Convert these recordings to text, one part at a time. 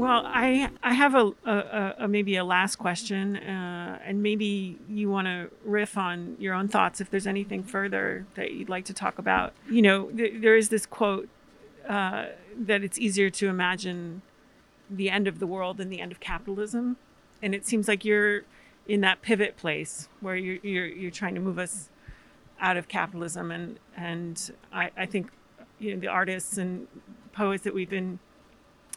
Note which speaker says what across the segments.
Speaker 1: Well, I I have a, a, a maybe a last question, uh, and maybe you want to riff on your own thoughts if there's anything further that you'd like to talk about. You know, th- there is this quote uh, that it's easier to imagine the end of the world than the end of capitalism, and it seems like you're in that pivot place where you're you're, you're trying to move us out of capitalism, and and I, I think you know the artists and poets that we've been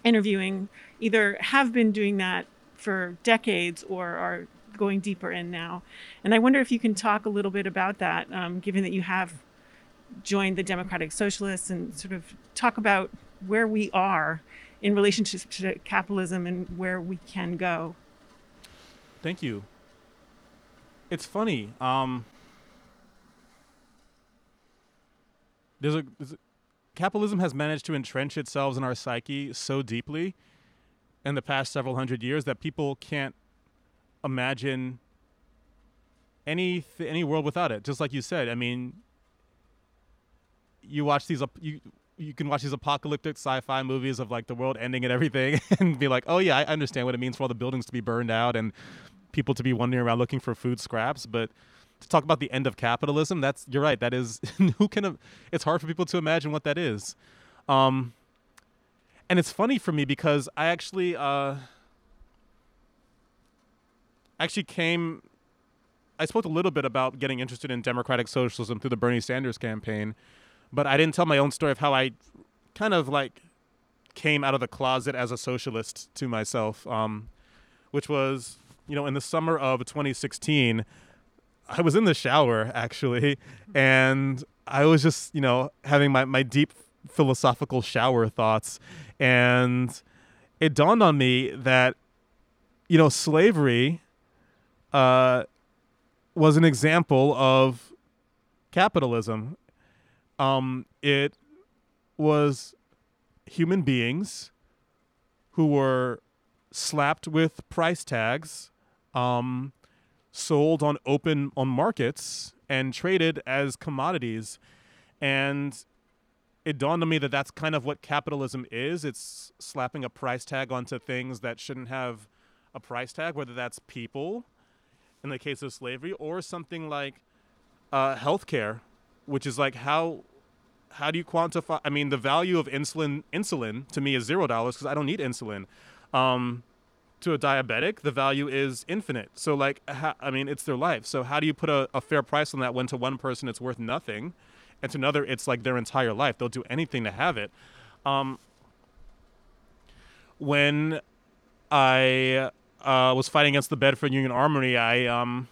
Speaker 1: interviewing either have been doing that for decades or are going deeper in now. And I wonder if you can talk a little bit about that, um, given that you have joined the Democratic Socialists and sort of talk about where we are in relationship to capitalism and where we can go.
Speaker 2: Thank you. It's funny. Um, there's a, there's a capitalism has managed to entrench itself in our psyche so deeply in the past several hundred years that people can't imagine any th- any world without it. Just like you said, I mean, you watch these you you can watch these apocalyptic sci-fi movies of like the world ending and everything, and be like, oh yeah, I understand what it means for all the buildings to be burned out and people to be wandering around looking for food scraps, but to talk about the end of capitalism, that's you're right. That is who can. It's hard for people to imagine what that is. Um, and it's funny for me because I actually uh, actually came. I spoke a little bit about getting interested in democratic socialism through the Bernie Sanders campaign, but I didn't tell my own story of how I kind of like came out of the closet as a socialist to myself, um, which was you know in the summer of 2016. I was in the shower actually, and I was just you know having my my deep philosophical shower thoughts, and it dawned on me that you know slavery uh, was an example of capitalism. Um, it was human beings who were slapped with price tags. Um, sold on open on markets and traded as commodities. And it dawned on me that that's kind of what capitalism is. It's slapping a price tag onto things that shouldn't have a price tag whether that's people in the case of slavery or something like uh, healthcare which is like how how do you quantify i mean the value of insulin insulin to me is zero dollars because i don't need insulin. Um, to a diabetic, the value is infinite. So, like, I mean, it's their life. So, how do you put a, a, fair price on that when to one person it's worth nothing, and to another it's like their entire life? They'll do anything to have it. Um, when I uh, was fighting against the Bedford Union Armory, I um,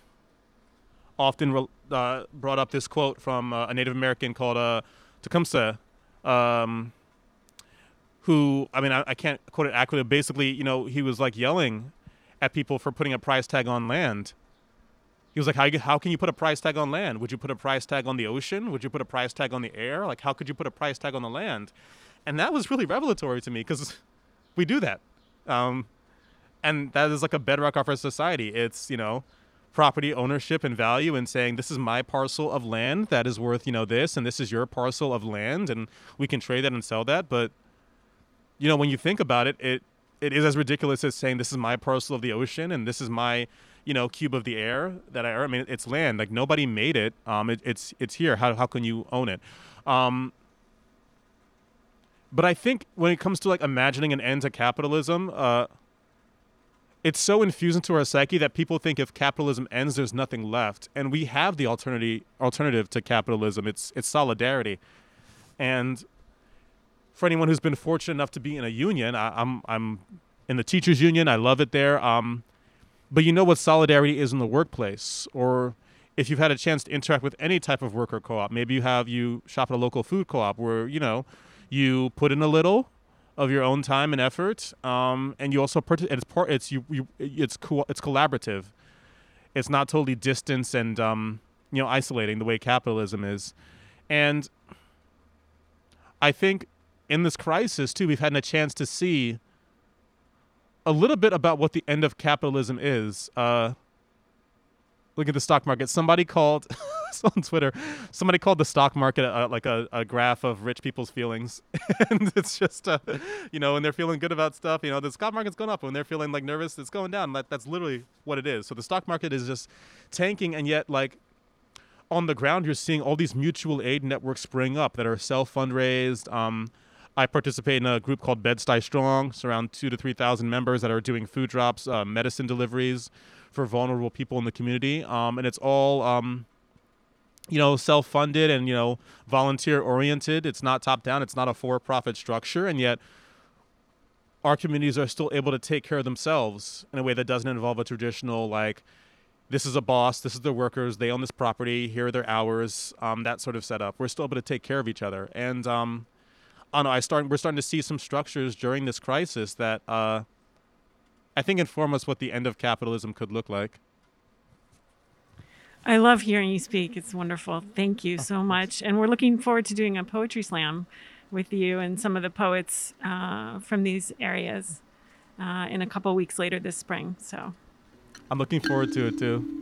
Speaker 2: often re- uh, brought up this quote from uh, a Native American called uh, Tecumseh. Um, who I mean I, I can't quote it accurately. But basically, you know, he was like yelling at people for putting a price tag on land. He was like, how, how can you put a price tag on land? Would you put a price tag on the ocean? Would you put a price tag on the air? Like, how could you put a price tag on the land? And that was really revelatory to me because we do that. Um, and that is like a bedrock of our society. It's, you know, property ownership and value and saying, this is my parcel of land that is worth, you know, this, and this is your parcel of land, and we can trade that and sell that. But you know, when you think about it, it it is as ridiculous as saying this is my parcel of the ocean and this is my you know cube of the air that I I mean it's land. Like nobody made it. Um it, it's it's here. How how can you own it? Um but I think when it comes to like imagining an end to capitalism uh it's so infused into our psyche that people think if capitalism ends there's nothing left. And we have the alternative alternative to capitalism. It's it's solidarity. And for anyone who's been fortunate enough to be in a union, I, am I'm, I'm in the teachers union. I love it there. Um, but you know what solidarity is in the workplace, or if you've had a chance to interact with any type of worker co-op, maybe you have you shop at a local food co-op where you know you put in a little of your own time and effort, um, and you also part- it's part it's you, you it's co- it's collaborative. It's not totally distance and um, you know isolating the way capitalism is, and I think in this crisis too, we've had a chance to see a little bit about what the end of capitalism is. Uh, look at the stock market. Somebody called on Twitter, somebody called the stock market like a, a graph of rich people's feelings, and it's just, uh, you know, when they're feeling good about stuff, you know, the stock market's going up. When they're feeling like nervous, it's going down. That, that's literally what it is. So the stock market is just tanking, and yet like on the ground, you're seeing all these mutual aid networks spring up that are self fundraised. Um, I participate in a group called Bed-Stuy Strong. It's around two to three thousand members that are doing food drops, uh, medicine deliveries for vulnerable people in the community, um, and it's all um, you know self-funded and you know volunteer-oriented. It's not top-down. It's not a for-profit structure, and yet our communities are still able to take care of themselves in a way that doesn't involve a traditional like this is a boss, this is the workers, they own this property, here are their hours, um, that sort of setup. We're still able to take care of each other, and um, I don't know. I start. We're starting to see some structures during this crisis that uh, I think inform us what the end of capitalism could look like.
Speaker 1: I love hearing you speak. It's wonderful. Thank you so much. And we're looking forward to doing a poetry slam with you and some of the poets uh, from these areas uh, in a couple weeks later this spring. So
Speaker 2: I'm looking forward to it too.